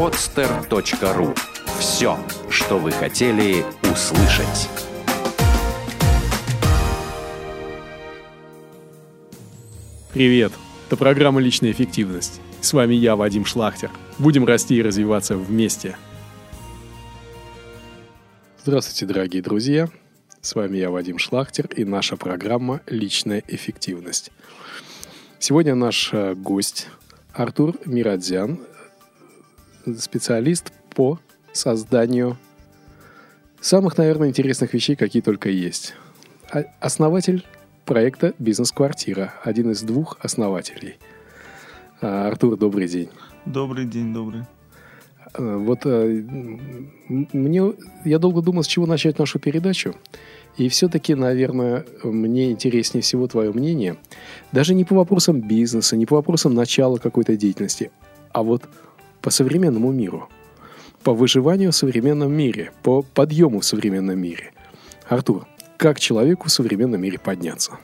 podster.ru. Все, что вы хотели услышать. Привет! Это программа «Личная эффективность». С вами я, Вадим Шлахтер. Будем расти и развиваться вместе. Здравствуйте, дорогие друзья. С вами я, Вадим Шлахтер, и наша программа «Личная эффективность». Сегодня наш э, гость Артур Мирадзян, специалист по созданию самых, наверное, интересных вещей, какие только есть. А, основатель проекта «Бизнес-квартира», один из двух основателей. А, Артур, добрый день. Добрый день, добрый. А, вот мне, я долго думал, с чего начать нашу передачу. И все-таки, наверное, мне интереснее всего твое мнение. Даже не по вопросам бизнеса, не по вопросам начала какой-то деятельности, а вот по современному миру. По выживанию в современном мире, по подъему в современном мире. Артур, как человеку в современном мире подняться?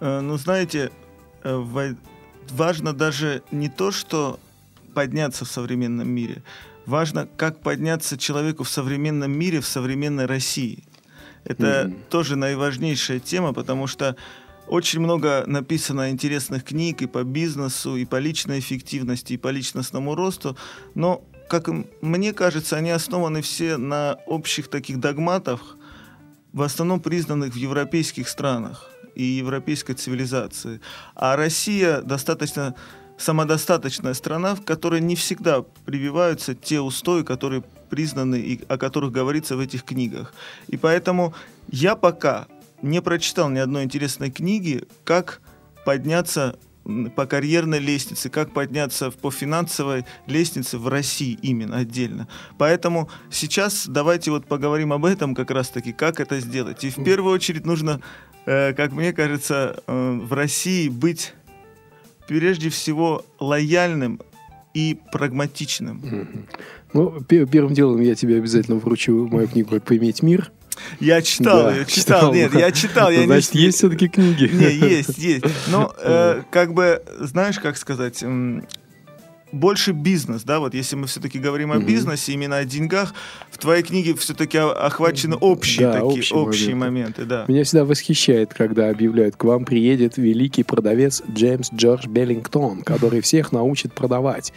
Э, ну, знаете, э, важно даже не то, что подняться в современном мире. Важно, как подняться человеку в современном мире, в современной России – это mm-hmm. тоже наиважнейшая тема, потому что очень много написано интересных книг и по бизнесу, и по личной эффективности, и по личностному росту, но, как мне кажется, они основаны все на общих таких догматах, в основном признанных в европейских странах и европейской цивилизации. А Россия достаточно самодостаточная страна, в которой не всегда прививаются те устои, которые признаны и о которых говорится в этих книгах. И поэтому я пока не прочитал ни одной интересной книги, как подняться по карьерной лестнице, как подняться по финансовой лестнице в России именно отдельно. Поэтому сейчас давайте вот поговорим об этом как раз-таки, как это сделать. И в первую очередь нужно, э, как мне кажется, э, в России быть прежде всего лояльным и прагматичным. Ну, первым делом я тебе обязательно вручу мою книгу «Поиметь мир». Я читал да, ее, читал. читал. Нет, я читал. Я Значит, не... есть все-таки книги. Не, есть, есть. Но, э, как бы, знаешь, как сказать, больше бизнес, да, вот если мы все-таки говорим о бизнесе, именно о деньгах, в твоей книге все-таки охвачены общие да, такие общие, общие моменты. моменты, да. Меня всегда восхищает, когда объявляют, к вам приедет великий продавец Джеймс Джордж Беллингтон, который всех научит продавать.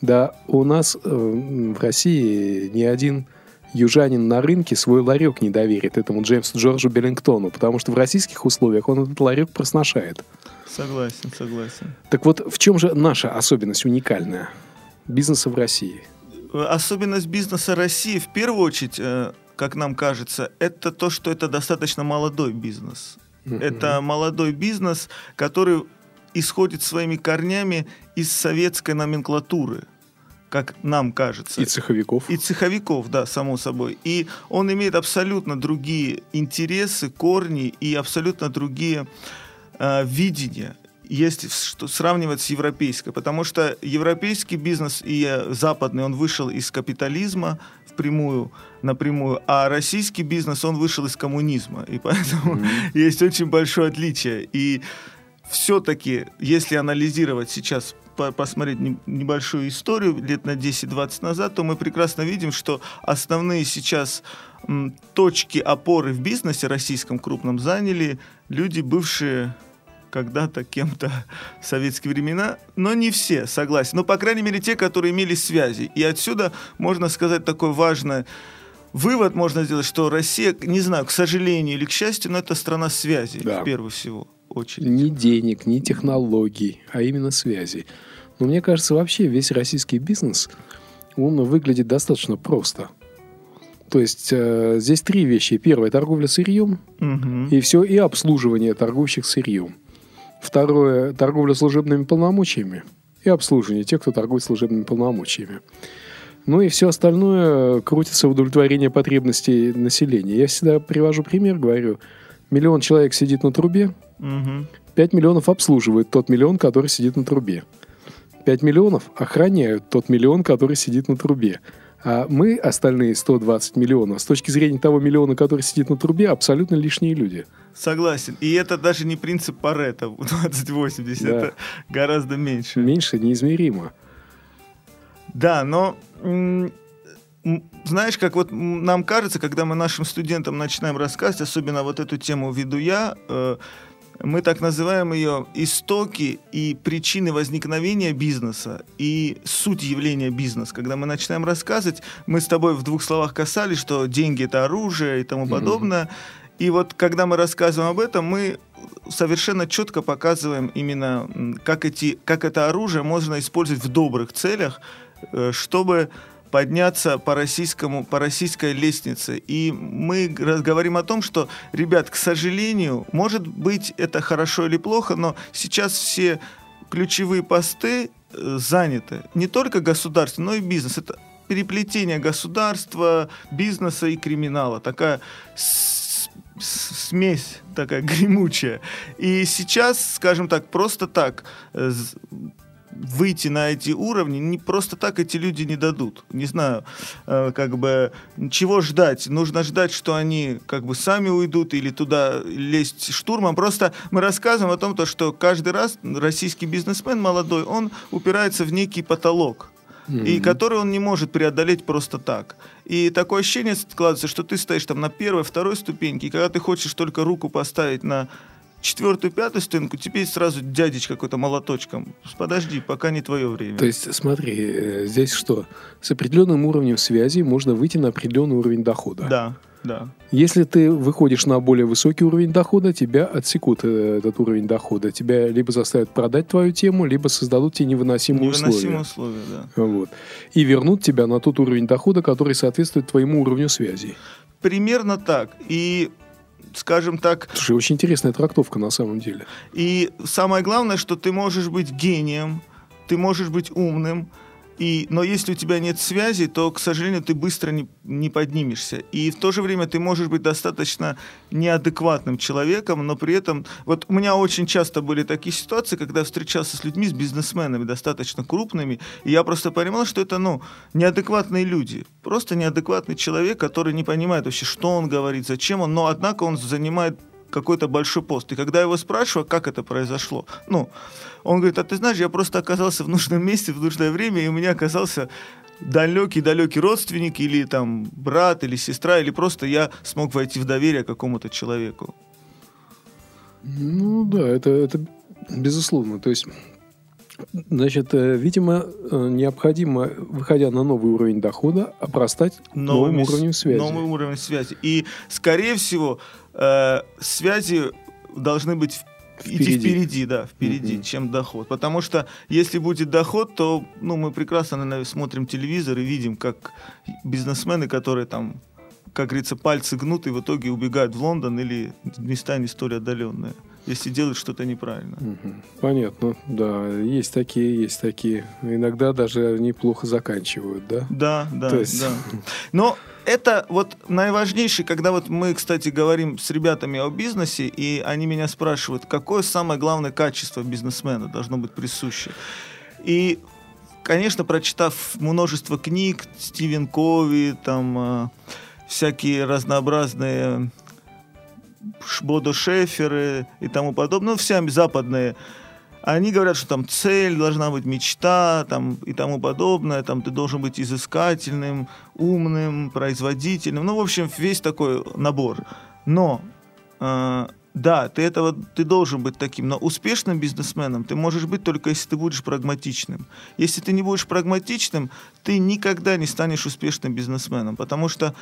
Да, у нас э, в России ни один южанин на рынке свой ларек не доверит этому Джеймсу Джорджу Беллингтону, потому что в российских условиях он этот ларек просношает. Согласен, согласен. Так вот, в чем же наша особенность уникальная бизнеса в России? Особенность бизнеса России, в первую очередь, э, как нам кажется, это то, что это достаточно молодой бизнес. Uh-huh. Это молодой бизнес, который исходит своими корнями из советской номенклатуры как нам кажется. И цеховиков. И цеховиков, да, само собой. И он имеет абсолютно другие интересы, корни и абсолютно другие э, видение, есть что сравнивать с европейской, потому что европейский бизнес и э, западный, он вышел из капитализма впрямую, напрямую, а российский бизнес, он вышел из коммунизма, и поэтому mm-hmm. есть очень большое отличие. И все-таки, если анализировать сейчас посмотреть небольшую историю лет на 10-20 назад, то мы прекрасно видим, что основные сейчас точки опоры в бизнесе российском крупном заняли люди, бывшие когда-то кем-то в советские времена, но не все, согласен. Но, по крайней мере, те, которые имели связи. И отсюда можно сказать такой важный вывод можно сделать, что Россия, не знаю, к сожалению или к счастью, но это страна связи, да. в первую всего очередь. Ни денег, ни технологий, а именно связи. Но мне кажется, вообще весь российский бизнес, он выглядит достаточно просто. То есть э, здесь три вещи. Первое – торговля сырьем, угу. и все, и обслуживание торгующих сырьем. Второе – торговля служебными полномочиями и обслуживание тех, кто торгует служебными полномочиями. Ну и все остальное крутится в удовлетворение потребностей населения. Я всегда привожу пример, говорю, миллион человек сидит на трубе, угу. 5 миллионов обслуживают тот миллион, который сидит на трубе. 5 миллионов охраняют тот миллион, который сидит на трубе. А мы, остальные 120 миллионов, с точки зрения того миллиона, который сидит на трубе, абсолютно лишние люди. Согласен. И это даже не принцип Паретта 20-80, да. это гораздо меньше. Меньше неизмеримо. Да, но знаешь, как вот нам кажется, когда мы нашим студентам начинаем рассказывать, особенно вот эту тему веду я, э, мы так называем ее истоки и причины возникновения бизнеса и суть явления бизнеса. Когда мы начинаем рассказывать, мы с тобой в двух словах касались, что деньги это оружие и тому подобное. Mm-hmm. И вот когда мы рассказываем об этом, мы совершенно четко показываем именно, как, эти, как это оружие можно использовать в добрых целях, э, чтобы подняться по российскому, по российской лестнице. И мы говорим о том, что, ребят, к сожалению, может быть это хорошо или плохо, но сейчас все ключевые посты э, заняты. Не только государство, но и бизнес. Это переплетение государства, бизнеса и криминала. Такая смесь такая гремучая. И сейчас, скажем так, просто так э, выйти на эти уровни, не просто так эти люди не дадут. Не знаю, э, как бы, чего ждать? Нужно ждать, что они как бы сами уйдут или туда лезть штурмом. Просто мы рассказываем о том, то, что каждый раз российский бизнесмен молодой, он упирается в некий потолок. Mm-hmm. И который он не может преодолеть просто так. И такое ощущение складывается, что ты стоишь там на первой, второй ступеньке, и когда ты хочешь только руку поставить на четвертую, пятую стенку, теперь сразу дядечка какой-то молоточком. Подожди, пока не твое время. То есть, смотри, э, здесь что? С определенным уровнем связи можно выйти на определенный уровень дохода. Да, да. Если ты выходишь на более высокий уровень дохода, тебя отсекут э, этот уровень дохода. Тебя либо заставят продать твою тему, либо создадут тебе невыносимые, невыносимые условия. условия да. вот. И вернут тебя на тот уровень дохода, который соответствует твоему уровню связи. Примерно так. И скажем так... Слушай, очень интересная трактовка на самом деле. И самое главное, что ты можешь быть гением, ты можешь быть умным, и, но если у тебя нет связи, то, к сожалению, ты быстро не, не поднимешься. И в то же время ты можешь быть достаточно неадекватным человеком, но при этом... Вот у меня очень часто были такие ситуации, когда я встречался с людьми, с бизнесменами достаточно крупными, и я просто понимал, что это, ну, неадекватные люди. Просто неадекватный человек, который не понимает вообще, что он говорит, зачем он, но, однако, он занимает какой-то большой пост. И когда я его спрашиваю, как это произошло, ну, он говорит, а ты знаешь, я просто оказался в нужном месте в нужное время, и у меня оказался далекий-далекий родственник, или там брат, или сестра, или просто я смог войти в доверие какому-то человеку. Ну да, это, это безусловно. То есть Значит, э, видимо, э, необходимо, выходя на новый уровень дохода, обрастать новым уровнем связи. Новый уровень связи. И, скорее всего, э, связи должны быть впереди. идти впереди, да, впереди, mm-hmm. чем доход. Потому что если будет доход, то ну, мы прекрасно наверное, смотрим телевизор и видим, как бизнесмены, которые там, как говорится, пальцы гнут и в итоге убегают в Лондон или места не столь отдаленные если делают что-то неправильно. Понятно, да, есть такие, есть такие. Иногда даже неплохо заканчивают, да? Да, да, То есть... да. Но это вот наиважнейший, когда вот мы, кстати, говорим с ребятами о бизнесе, и они меня спрашивают, какое самое главное качество бизнесмена должно быть присуще. И, конечно, прочитав множество книг, Стивен Кови, там э, всякие разнообразные Бодо Шеферы и тому подобное, ну, все западные, они говорят, что там цель должна быть мечта там, и тому подобное, там ты должен быть изыскательным, умным, производительным, ну, в общем, весь такой набор. Но э, да, ты этого ты должен быть таким, но успешным бизнесменом ты можешь быть только если ты будешь прагматичным. Если ты не будешь прагматичным, ты никогда не станешь успешным бизнесменом, потому что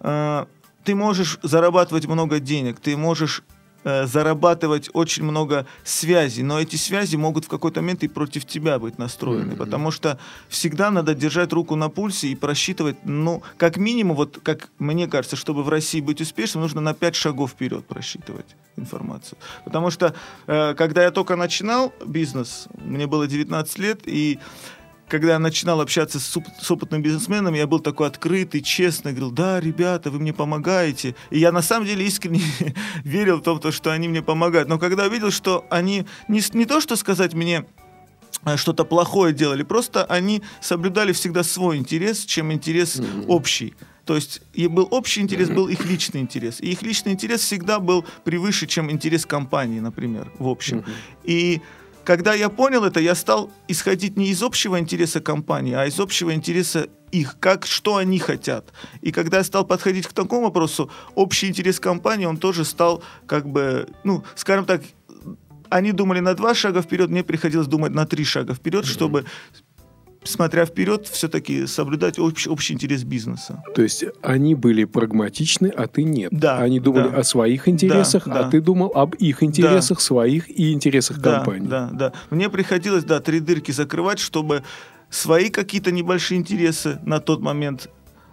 э, ты можешь зарабатывать много денег, ты можешь э, зарабатывать очень много связей, но эти связи могут в какой-то момент и против тебя быть настроены, mm-hmm. потому что всегда надо держать руку на пульсе и просчитывать, ну, как минимум, вот как мне кажется, чтобы в России быть успешным, нужно на 5 шагов вперед просчитывать информацию. Потому что, э, когда я только начинал бизнес, мне было 19 лет, и когда я начинал общаться с, с опытным бизнесменом, я был такой открытый, честный, говорил, да, ребята, вы мне помогаете. И я на самом деле искренне верил в том, что они мне помогают. Но когда увидел, что они не, не то, что сказать мне, э, что-то плохое делали, просто они соблюдали всегда свой интерес, чем интерес mm-hmm. общий. То есть и был общий интерес, был их личный интерес. И их личный интерес всегда был превыше, чем интерес компании, например, в общем. Mm-hmm. И когда я понял это, я стал исходить не из общего интереса компании, а из общего интереса их, как, что они хотят. И когда я стал подходить к такому вопросу, общий интерес компании, он тоже стал, как бы, ну, скажем так, они думали на два шага вперед, мне приходилось думать на три шага вперед, mm-hmm. чтобы смотря вперед, все-таки соблюдать общий, общий интерес бизнеса. То есть они были прагматичны, а ты нет. Да. Они думали да. о своих интересах, да, а да. ты думал об их интересах, Да. своих и интересах Да, компании. да, да. Мне приходилось, да, три дырки закрывать, чтобы свои какие-то небольшие интересы на тот момент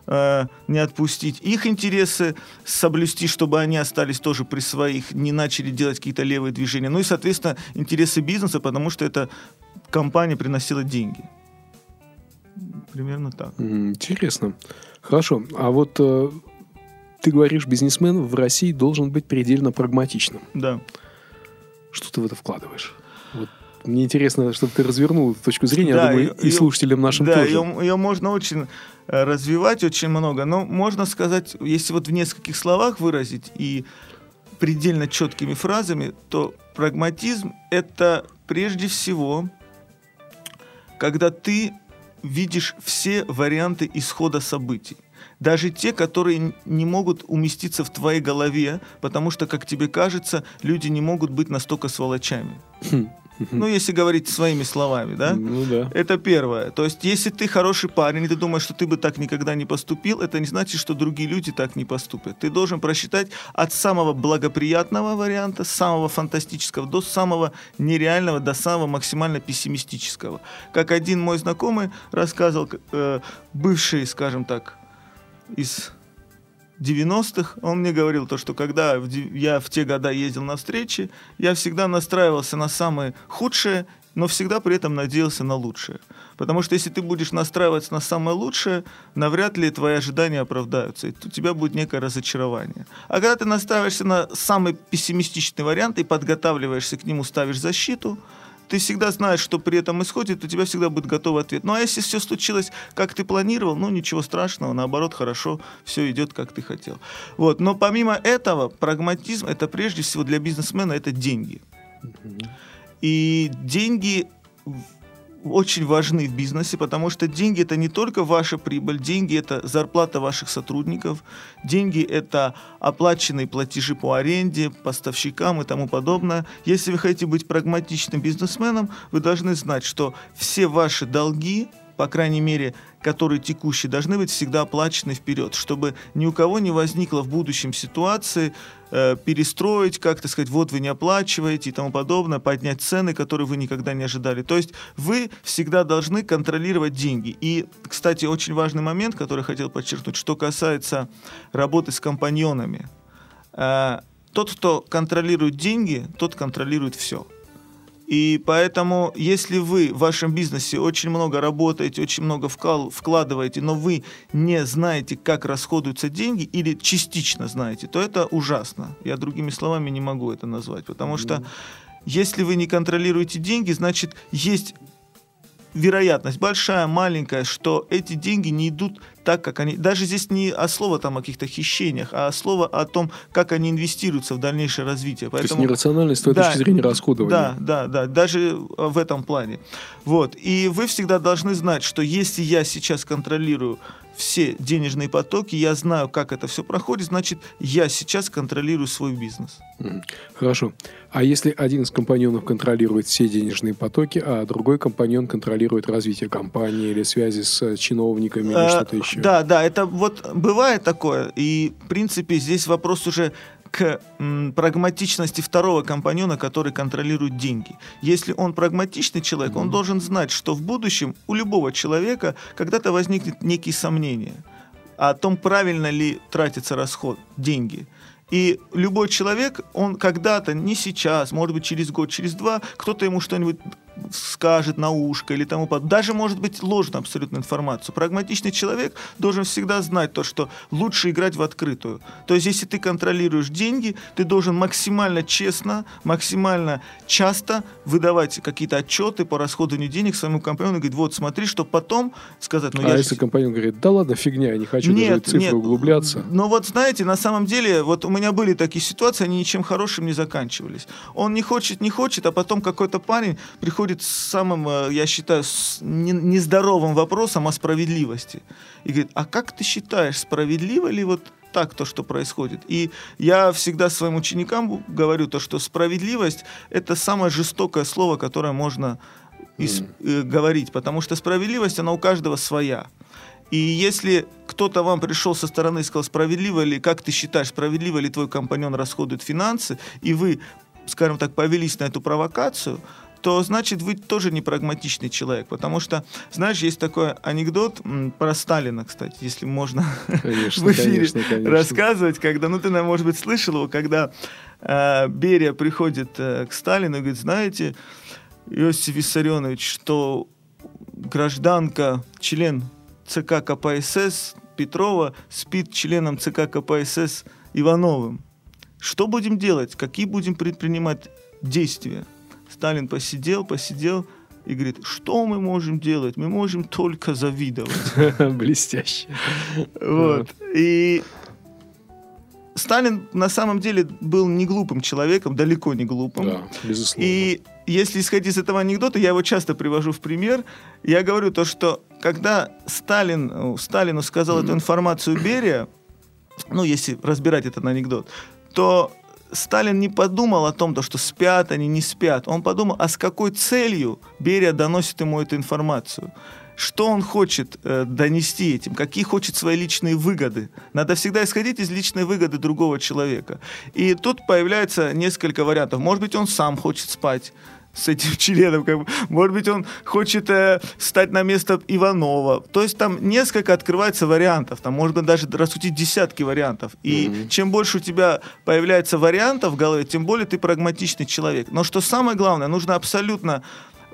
э, не отпустить, их интересы соблюсти, чтобы они остались тоже при своих, не начали делать какие-то левые движения. Ну и, соответственно, интересы бизнеса, потому что эта компания приносила деньги. Примерно так. Интересно. Хорошо. А вот э, ты говоришь, бизнесмен в России должен быть предельно прагматичным. Да. Что ты в это вкладываешь? Вот мне интересно, чтобы ты развернул эту точку зрения, Да, я думаю, её- и слушателям нашим да, тоже. ее, ее можно очень э, развивать, очень много. Но можно сказать, если вот в нескольких словах выразить и предельно четкими фразами, то прагматизм это прежде всего, когда ты видишь все варианты исхода событий. Даже те, которые не могут уместиться в твоей голове, потому что, как тебе кажется, люди не могут быть настолько сволочами. Ну, если говорить своими словами, да? Ну да. Это первое. То есть, если ты хороший парень, и ты думаешь, что ты бы так никогда не поступил, это не значит, что другие люди так не поступят. Ты должен просчитать от самого благоприятного варианта, самого фантастического, до самого нереального, до самого максимально пессимистического. Как один мой знакомый рассказывал, э, бывший, скажем так, из 90-х, он мне говорил то, что когда я в те года ездил на встречи, я всегда настраивался на самое худшее, но всегда при этом надеялся на лучшее. Потому что если ты будешь настраиваться на самое лучшее, навряд ли твои ожидания оправдаются, и у тебя будет некое разочарование. А когда ты настраиваешься на самый пессимистичный вариант и подготавливаешься к нему, ставишь защиту, ты всегда знаешь, что при этом исходит, у тебя всегда будет готовый ответ. Ну а если все случилось, как ты планировал, ну ничего страшного, наоборот, хорошо, все идет, как ты хотел. Вот. Но помимо этого, прагматизм это прежде всего для бизнесмена это деньги. И деньги очень важны в бизнесе, потому что деньги это не только ваша прибыль, деньги это зарплата ваших сотрудников, деньги это оплаченные платежи по аренде, поставщикам и тому подобное. Если вы хотите быть прагматичным бизнесменом, вы должны знать, что все ваши долги, по крайней мере, которые текущие, должны быть всегда оплачены вперед, чтобы ни у кого не возникло в будущем ситуации э, перестроить, как-то сказать, вот вы не оплачиваете и тому подобное, поднять цены, которые вы никогда не ожидали. То есть вы всегда должны контролировать деньги. И, кстати, очень важный момент, который хотел подчеркнуть, что касается работы с компаньонами. Э, тот, кто контролирует деньги, тот контролирует все. И поэтому, если вы в вашем бизнесе очень много работаете, очень много вкал- вкладываете, но вы не знаете, как расходуются деньги, или частично знаете, то это ужасно. Я другими словами не могу это назвать. Потому что если вы не контролируете деньги, значит, есть вероятность большая, маленькая, что эти деньги не идут так, как они... Даже здесь не о слово там о каких-то хищениях, а слово о том, как они инвестируются в дальнейшее развитие. То есть Поэтому... нерациональность с Да, точки зрения расходования. Да, да, да, даже в этом плане. Вот. И вы всегда должны знать, что если я сейчас контролирую все денежные потоки, я знаю, как это все проходит, значит, я сейчас контролирую свой бизнес. Хорошо. А если один из компаньонов контролирует все денежные потоки, а другой компаньон контролирует развитие компании или связи с э, чиновниками или Э, что-то еще? Да, да, это вот бывает такое. И, в принципе, здесь вопрос уже к м, прагматичности второго компаньона, который контролирует деньги. Если он прагматичный человек, он должен знать, что в будущем у любого человека когда-то возникнет некие сомнения о том, правильно ли тратится расход, деньги. И любой человек, он когда-то, не сейчас, может быть, через год, через два, кто-то ему что-нибудь скажет на ушко или тому подобное. Даже может быть ложную абсолютно информацию. Прагматичный человек должен всегда знать то, что лучше играть в открытую. То есть, если ты контролируешь деньги, ты должен максимально честно, максимально часто выдавать какие-то отчеты по расходованию денег своему компаньону и говорить, вот смотри, что потом сказать... Ну, а я если ж- компаньон говорит, да ладно, фигня, я не хочу даже в нет, цифры нет. углубляться. Но вот знаете, на самом деле, вот у меня были такие ситуации, они ничем хорошим не заканчивались. Он не хочет, не хочет, а потом какой-то парень приходит с самым, э, я считаю, с не- нездоровым вопросом о справедливости. И говорит, а как ты считаешь, справедливо ли вот так то, что происходит. И я всегда своим ученикам говорю то, что справедливость – это самое жестокое слово, которое можно ис- э, говорить, потому что справедливость, она у каждого своя. И если кто-то вам пришел со стороны и сказал, справедливо ли, как ты считаешь, справедливо ли твой компаньон расходует финансы, и вы, скажем так, повелись на эту провокацию, то значит вы тоже не прагматичный человек. Потому что, знаешь, есть такой анекдот про Сталина, кстати, если можно Конечно, в эфире конечно, конечно. рассказывать, когда, ну ты, наверное, может быть, слышал его, когда э, Берия приходит э, к Сталину и говорит, знаете, Иосиф Виссарионович, что гражданка, член ЦК КПСС Петрова спит членом ЦК КПСС Ивановым. Что будем делать? Какие будем предпринимать действия? Сталин посидел, посидел и говорит, что мы можем делать? Мы можем только завидовать. Блестяще. Вот. И Сталин на самом деле был не глупым человеком, далеко не глупым. Да, безусловно. И если исходить из этого анекдота, я его часто привожу в пример, я говорю то, что когда Сталин, э, Сталину сказал эту информацию Берия, ну, если разбирать этот анекдот, то Сталин не подумал о том, то, что спят они, не спят. Он подумал, а с какой целью Берия доносит ему эту информацию. Что он хочет э, донести этим, какие хочет свои личные выгоды. Надо всегда исходить из личной выгоды другого человека. И тут появляется несколько вариантов. Может быть, он сам хочет спать с этим членом, как бы. может быть, он хочет э, стать на место Иванова. То есть там несколько открывается вариантов, там можно даже рассудить десятки вариантов. И Мгм. чем больше у тебя появляется вариантов в голове, тем более ты прагматичный человек. Но что самое главное, нужно абсолютно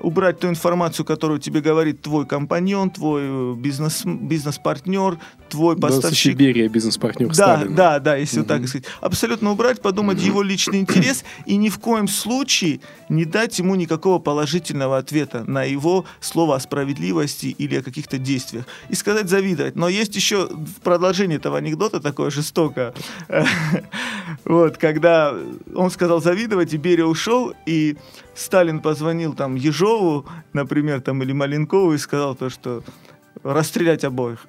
убрать ту информацию, которую тебе говорит твой компаньон, твой э, бизнес, бизнес-партнер, твой поставщик. Берия, бизнес-партнер Да, Сталина. да, да, если вот так Мгм. сказать. Абсолютно убрать, подумать его личный интерес и ни в коем случае не дать ему никакого положительного ответа на его слово о справедливости или о каких-то действиях. И сказать завидовать. Но есть еще в продолжении этого анекдота такое жестокое. Вот, когда он сказал завидовать, и Берия ушел, и Сталин позвонил там Ежову, например, там, или Маленкову, и сказал то, что расстрелять обоих.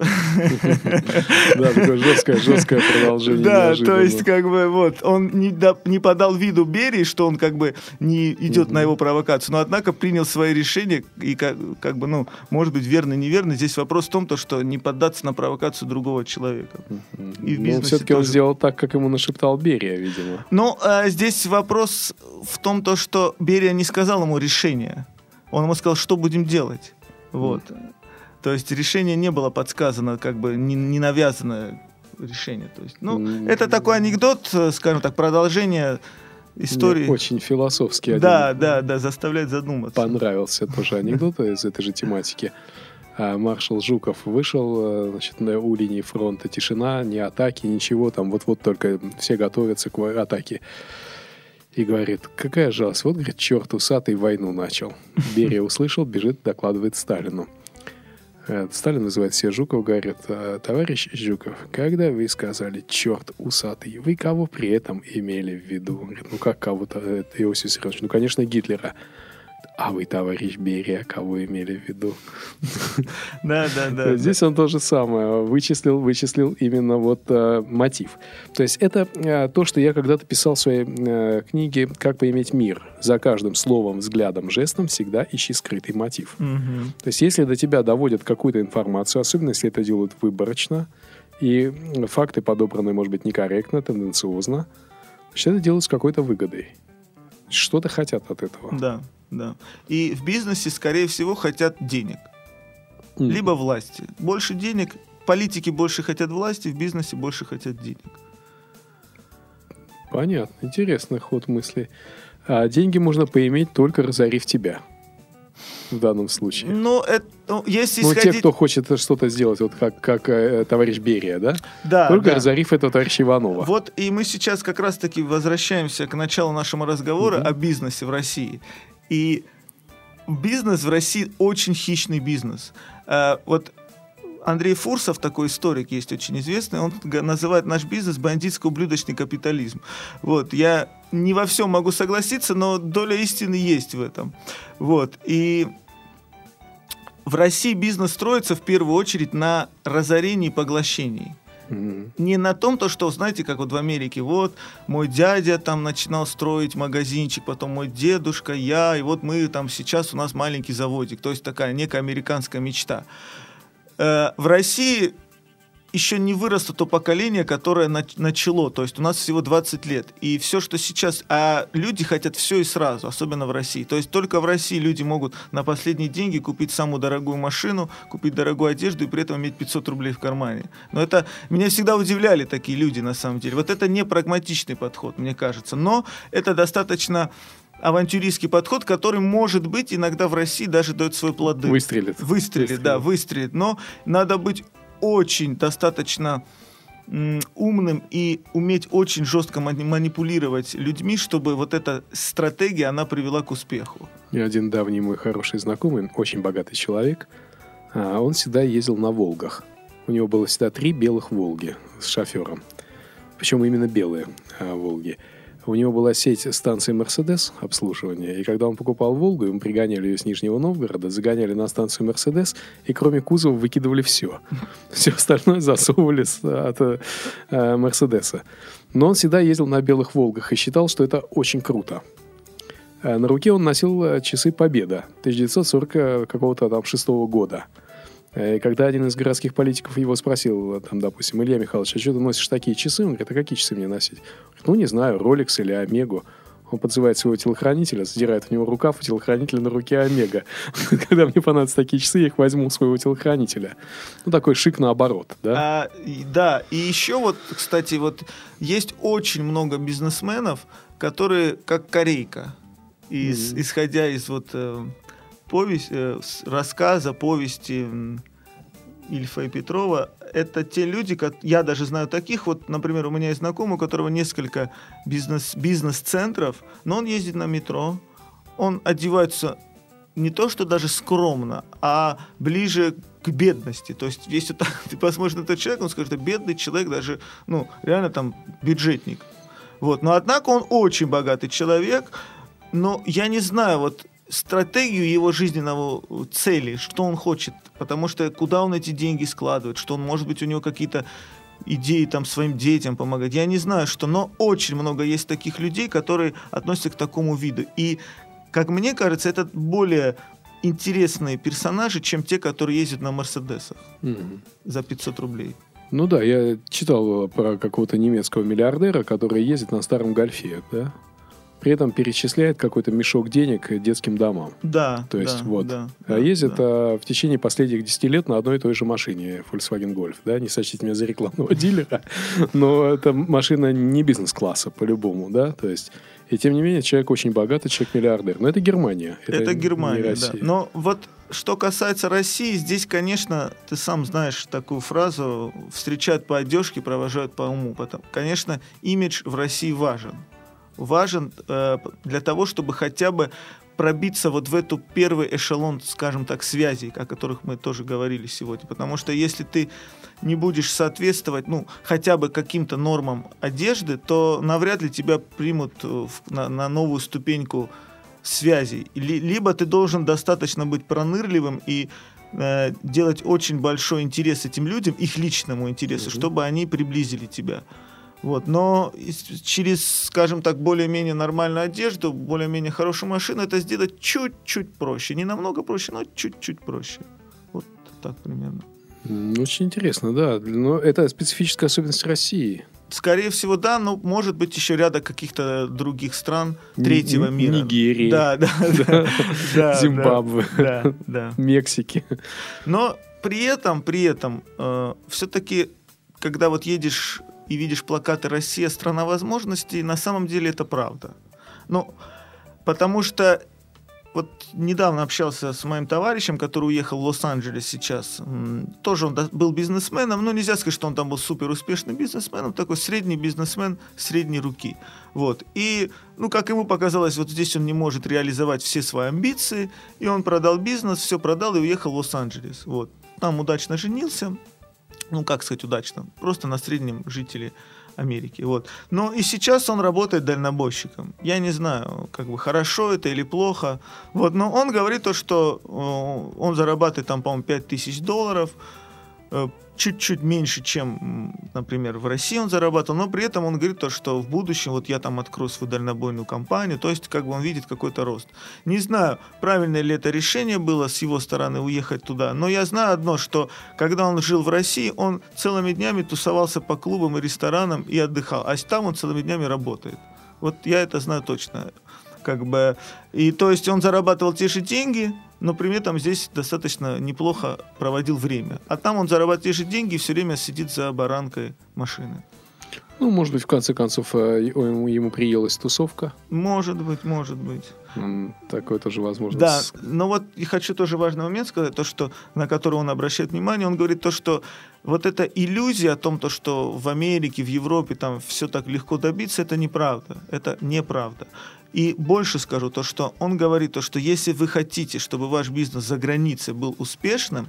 Да, такое жесткое, жесткое продолжение. Да, то есть, как бы, вот, он не, не подал виду Берии, что он, как бы, не идет на его провокацию, но, однако, принял свои решения, и, как, как бы, ну, может быть, верно, неверно. Здесь вопрос в том, то, что не поддаться на провокацию другого человека. и в Но бизнесе все-таки он сделал так, как ему нашептал Берия, видимо. Но а, здесь вопрос в том, то, что Берия не сказал ему решение. Он ему сказал, что будем делать. Вот. То есть решение не было подсказано, как бы не, не навязанное решение. То есть, ну, М. это такой анекдот, э, скажем так, продолжение истории. Мне очень философский один. Да, да, да, заставляет задуматься. Понравился тоже анекдот из этой же тематики. А, Маршал Жуков вышел, э, значит, на, у линии фронта тишина, ни атаки, ничего, там вот-вот только все готовятся к атаке. И говорит, какая жалость, вот, говорит, черт усатый войну начал. Берия услышал, бежит, докладывает Сталину. Э, Сталин вызывает себе Жуков, говорит, «А, товарищ Жуков, когда вы сказали «черт усатый», вы кого при этом имели в виду? Говорит, ну как кого-то, э, Иосиф Виссарионович? Ну, конечно, Гитлера. А вы, товарищ Берия, кого имели в виду? Да, да, да. Здесь он то же самое. Вычислил, вычислил именно вот э, мотив. То есть это э, то, что я когда-то писал в своей э, книге «Как поиметь мир». За каждым словом, взглядом, жестом всегда ищи скрытый мотив. То есть если до тебя доводят какую-то информацию, особенно если это делают выборочно, и факты подобраны, может быть, некорректно, тенденциозно, значит, это делают с какой-то выгодой. Что-то хотят от этого. Да, да. И в бизнесе, скорее всего, хотят денег. М. Либо власти. Больше денег, политики больше хотят власти, в бизнесе больше хотят денег. Понятно. Интересный ход мысли. А деньги можно поиметь, только разорив тебя. в данном случае? Ну, это, ну, если Ну, исходить... те, кто хочет что-то сделать, вот как, как э, товарищ Берия, да? Да, Только да. разорив этого товарища Иванова. Вот и мы сейчас как раз-таки возвращаемся к началу нашего разговора Мгм. о бизнесе в России. И бизнес в России очень хищный бизнес. Э, Вот Андрей Фурсов, такой историк есть очень известный, он называет наш бизнес бандитско-ублюдочный капитализм. Вот, я не во всем могу согласиться, но доля истины есть в этом. Вот, и в России бизнес строится в первую очередь на разорении и поглощении Мгм. не на том, то, что, знаете, как вот в Америке, вот мой дядя там начинал строить магазинчик, потом мой дедушка, я, и вот мы там сейчас у нас маленький заводик, то есть такая некая американская мечта. Э, В России еще не выросло то поколение, которое нач- начало, то есть у нас всего 20 лет, и все, что сейчас, а люди хотят все и сразу, особенно в России, то есть только в России люди могут на последние деньги купить самую дорогую машину, купить дорогую одежду и при этом иметь 500 рублей в кармане. Но это, меня всегда удивляли такие люди на самом деле. Вот это не прагматичный подход, мне кажется, но это достаточно авантюристский подход, который, может быть, иногда в России даже дает свои плоды. Выстрелит. Выстрелит, да, выстрелит. Но надо быть очень достаточно умным и уметь очень жестко мани- манипулировать людьми, чтобы вот эта стратегия, она привела к успеху. И один давний мой хороший знакомый, очень богатый человек, а, он всегда ездил на «Волгах». У него было всегда три белых «Волги» с шофером. Причем именно белые а, «Волги». У него была сеть станций «Мерседес» обслуживания, и когда он покупал «Волгу», ему пригоняли ее с Нижнего Новгорода, загоняли на станцию «Мерседес», и кроме кузова выкидывали все. Все остальное засовывали от э, «Мерседеса». Но он всегда ездил на белых «Волгах» и считал, что это очень круто. Э, На руке он носил э, часы Победа 1940 э, какого-то там шестого года. Э, когда один из городских политиков его спросил, там, допустим, Илья Михайлович, а что ты носишь такие часы? Он говорит, а какие часы мне носить? Говорит, ну, не знаю, Rolex или Омегу. Он подзывает своего телохранителя, задирает у него рукав, у телохранителя на руке Омега. Когда мне понадобятся такие часы, я их возьму у своего телохранителя. Ну, такой шик наоборот, да? А, да, и еще вот, кстати, вот есть очень много бизнесменов, которые как корейка, из- Мгм. исходя из вот э, повесть, э, рассказа, повести Ильфа и Петрова, это те люди, как я даже знаю таких, вот, например, у меня есть знакомый, у которого несколько бизнес, бизнес-центров, но он ездит на метро, он одевается не то, что даже скромно, а ближе к бедности. То есть, если так, ты посмотришь на этот человека, он скажет, это бедный человек, даже, ну, реально там бюджетник. Вот. Но, однако, он очень богатый человек, но я не знаю, вот, стратегию его жизненного э, цели, что он хочет, потому что куда он эти деньги складывает, что он, может быть, у него какие-то идеи там своим детям помогать. Я не знаю, что, но очень много есть таких людей, которые относятся к такому виду. И, как мне кажется, это более интересные персонажи, чем те, которые ездят на Мерседесах Мгм. за 500 рублей. Ну да, я читал про какого-то немецкого миллиардера, который ездит на старом гольфе, да? При этом перечисляет какой-то мешок денег детским домам. Да. То есть да, вот. да, А да, ездит да. а, в течение последних 10 лет на одной и той же машине Volkswagen Golf. Да? Не сочтите меня за рекламного дилера, но это машина не бизнес-класса по-любому. Да? То есть, и тем не менее, человек очень богатый, человек-миллиардер. Но это Германия. Это, не Германия, да. Но вот что касается России, здесь, конечно, ты сам знаешь такую фразу «встречают по одежке, провожают по уму». Потом, конечно, имидж в России важен. Важен э, для того, чтобы хотя бы пробиться вот в эту первый эшелон, скажем так, связей, о которых мы тоже говорили сегодня. Потому что если ты не будешь соответствовать, ну, хотя бы каким-то нормам одежды, то навряд ли тебя примут э, в- на, на новую ступеньку связей. Ли- либо ты должен достаточно быть пронырливым и э, делать очень большой интерес этим людям, их личному интересу, Мгм. чтобы они приблизили тебя. Вот. Но через, скажем так, более-менее нормальную одежду, более-менее хорошую машину это сделать чуть-чуть проще. Не намного проще, но чуть-чуть проще. Вот так примерно. Очень интересно, да. Но это специфическая особенность России. Скорее всего, да, но может быть еще ряда каких-то других стран третьего Н- мира. Нигерии. Да, да, да. да, Зимбабве, Да, да. Мексики. Но при этом, при этом, все-таки, когда вот едешь и видишь плакаты «Россия – страна возможностей», на самом деле это правда. Ну, потому что вот недавно общался с моим товарищем, который уехал в Лос-Анджелес сейчас. Тоже он был бизнесменом, но нельзя сказать, что он там был супер успешным бизнесменом, такой средний бизнесмен средней руки. Вот. И, ну, как ему показалось, вот здесь он не может реализовать все свои амбиции, и он продал бизнес, все продал и уехал в Лос-Анджелес. Вот. Там удачно женился, ну, как сказать удачно, просто на среднем жителе Америки. Вот. Но и сейчас он работает дальнобойщиком. Я не знаю, как бы хорошо это или плохо. Вот. Но он говорит то, что э, он зарабатывает там, по-моему, 5000 долларов э, чуть-чуть меньше, чем, например, в России он зарабатывал, но при этом он говорит то, что в будущем вот я там открою свою дальнобойную компанию, то есть как бы он видит какой-то рост. Не знаю, правильное ли это решение было с его стороны уехать туда, но я знаю одно, что когда он жил в России, он целыми днями тусовался по клубам и ресторанам и отдыхал, а там он целыми днями работает. Вот я это знаю точно. Как бы, и то есть он зарабатывал те же деньги, но при этом здесь достаточно неплохо проводил время. А там он зарабатывает же деньги и все время сидит за баранкой машины. Ну, может быть, в конце концов, э, ему, ему приелась тусовка. Может быть, может быть. Такое тоже возможно. Да, но вот и хочу тоже важный момент сказать, то, что, на который он обращает внимание, он говорит то, что вот эта иллюзия о том, то, что в Америке, в Европе там все так легко добиться, это неправда. Это неправда. И больше скажу то, что он говорит то, что если вы хотите, чтобы ваш бизнес за границей был успешным,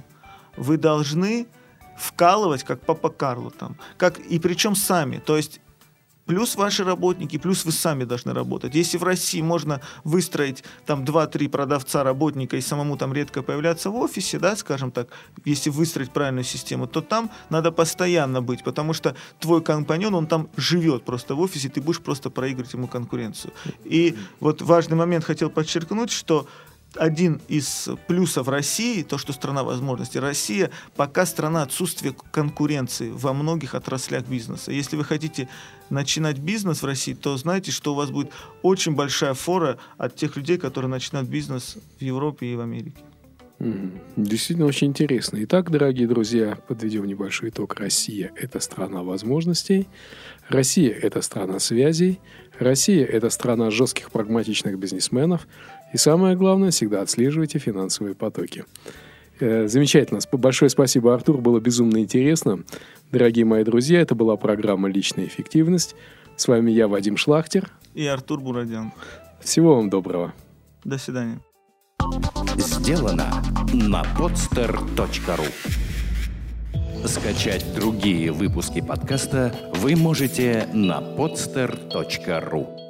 вы должны вкалывать, как папа Карло там, как, и причем сами. То есть плюс ваши работники, плюс вы сами должны работать. Если в России можно выстроить там 2-3 продавца, работника и самому там редко появляться в офисе, да, скажем так, если выстроить правильную систему, то там надо постоянно быть, потому что твой компаньон, он там живет просто в офисе, ты будешь просто проигрывать ему конкуренцию. И вот важный момент хотел подчеркнуть, что один из плюсов России, то, что страна возможностей. Россия пока страна отсутствия конкуренции во многих отраслях бизнеса. Если вы хотите начинать бизнес в России, то знайте, что у вас будет очень большая фора от тех людей, которые начинают бизнес в Европе и в Америке. Действительно очень интересно. Итак, дорогие друзья, подведем небольшой итог. Россия – это страна возможностей. Россия – это страна связей. Россия – это страна жестких прагматичных бизнесменов. И самое главное, всегда отслеживайте финансовые потоки. Э, замечательно. Большое спасибо, Артур. Было безумно интересно. Дорогие мои друзья, это была программа «Личная эффективность». С вами я, Вадим Шлахтер. И Артур Бурадян. Всего вам доброго. До свидания. Сделано на podster.ru Скачать другие выпуски подкаста вы можете на podster.ru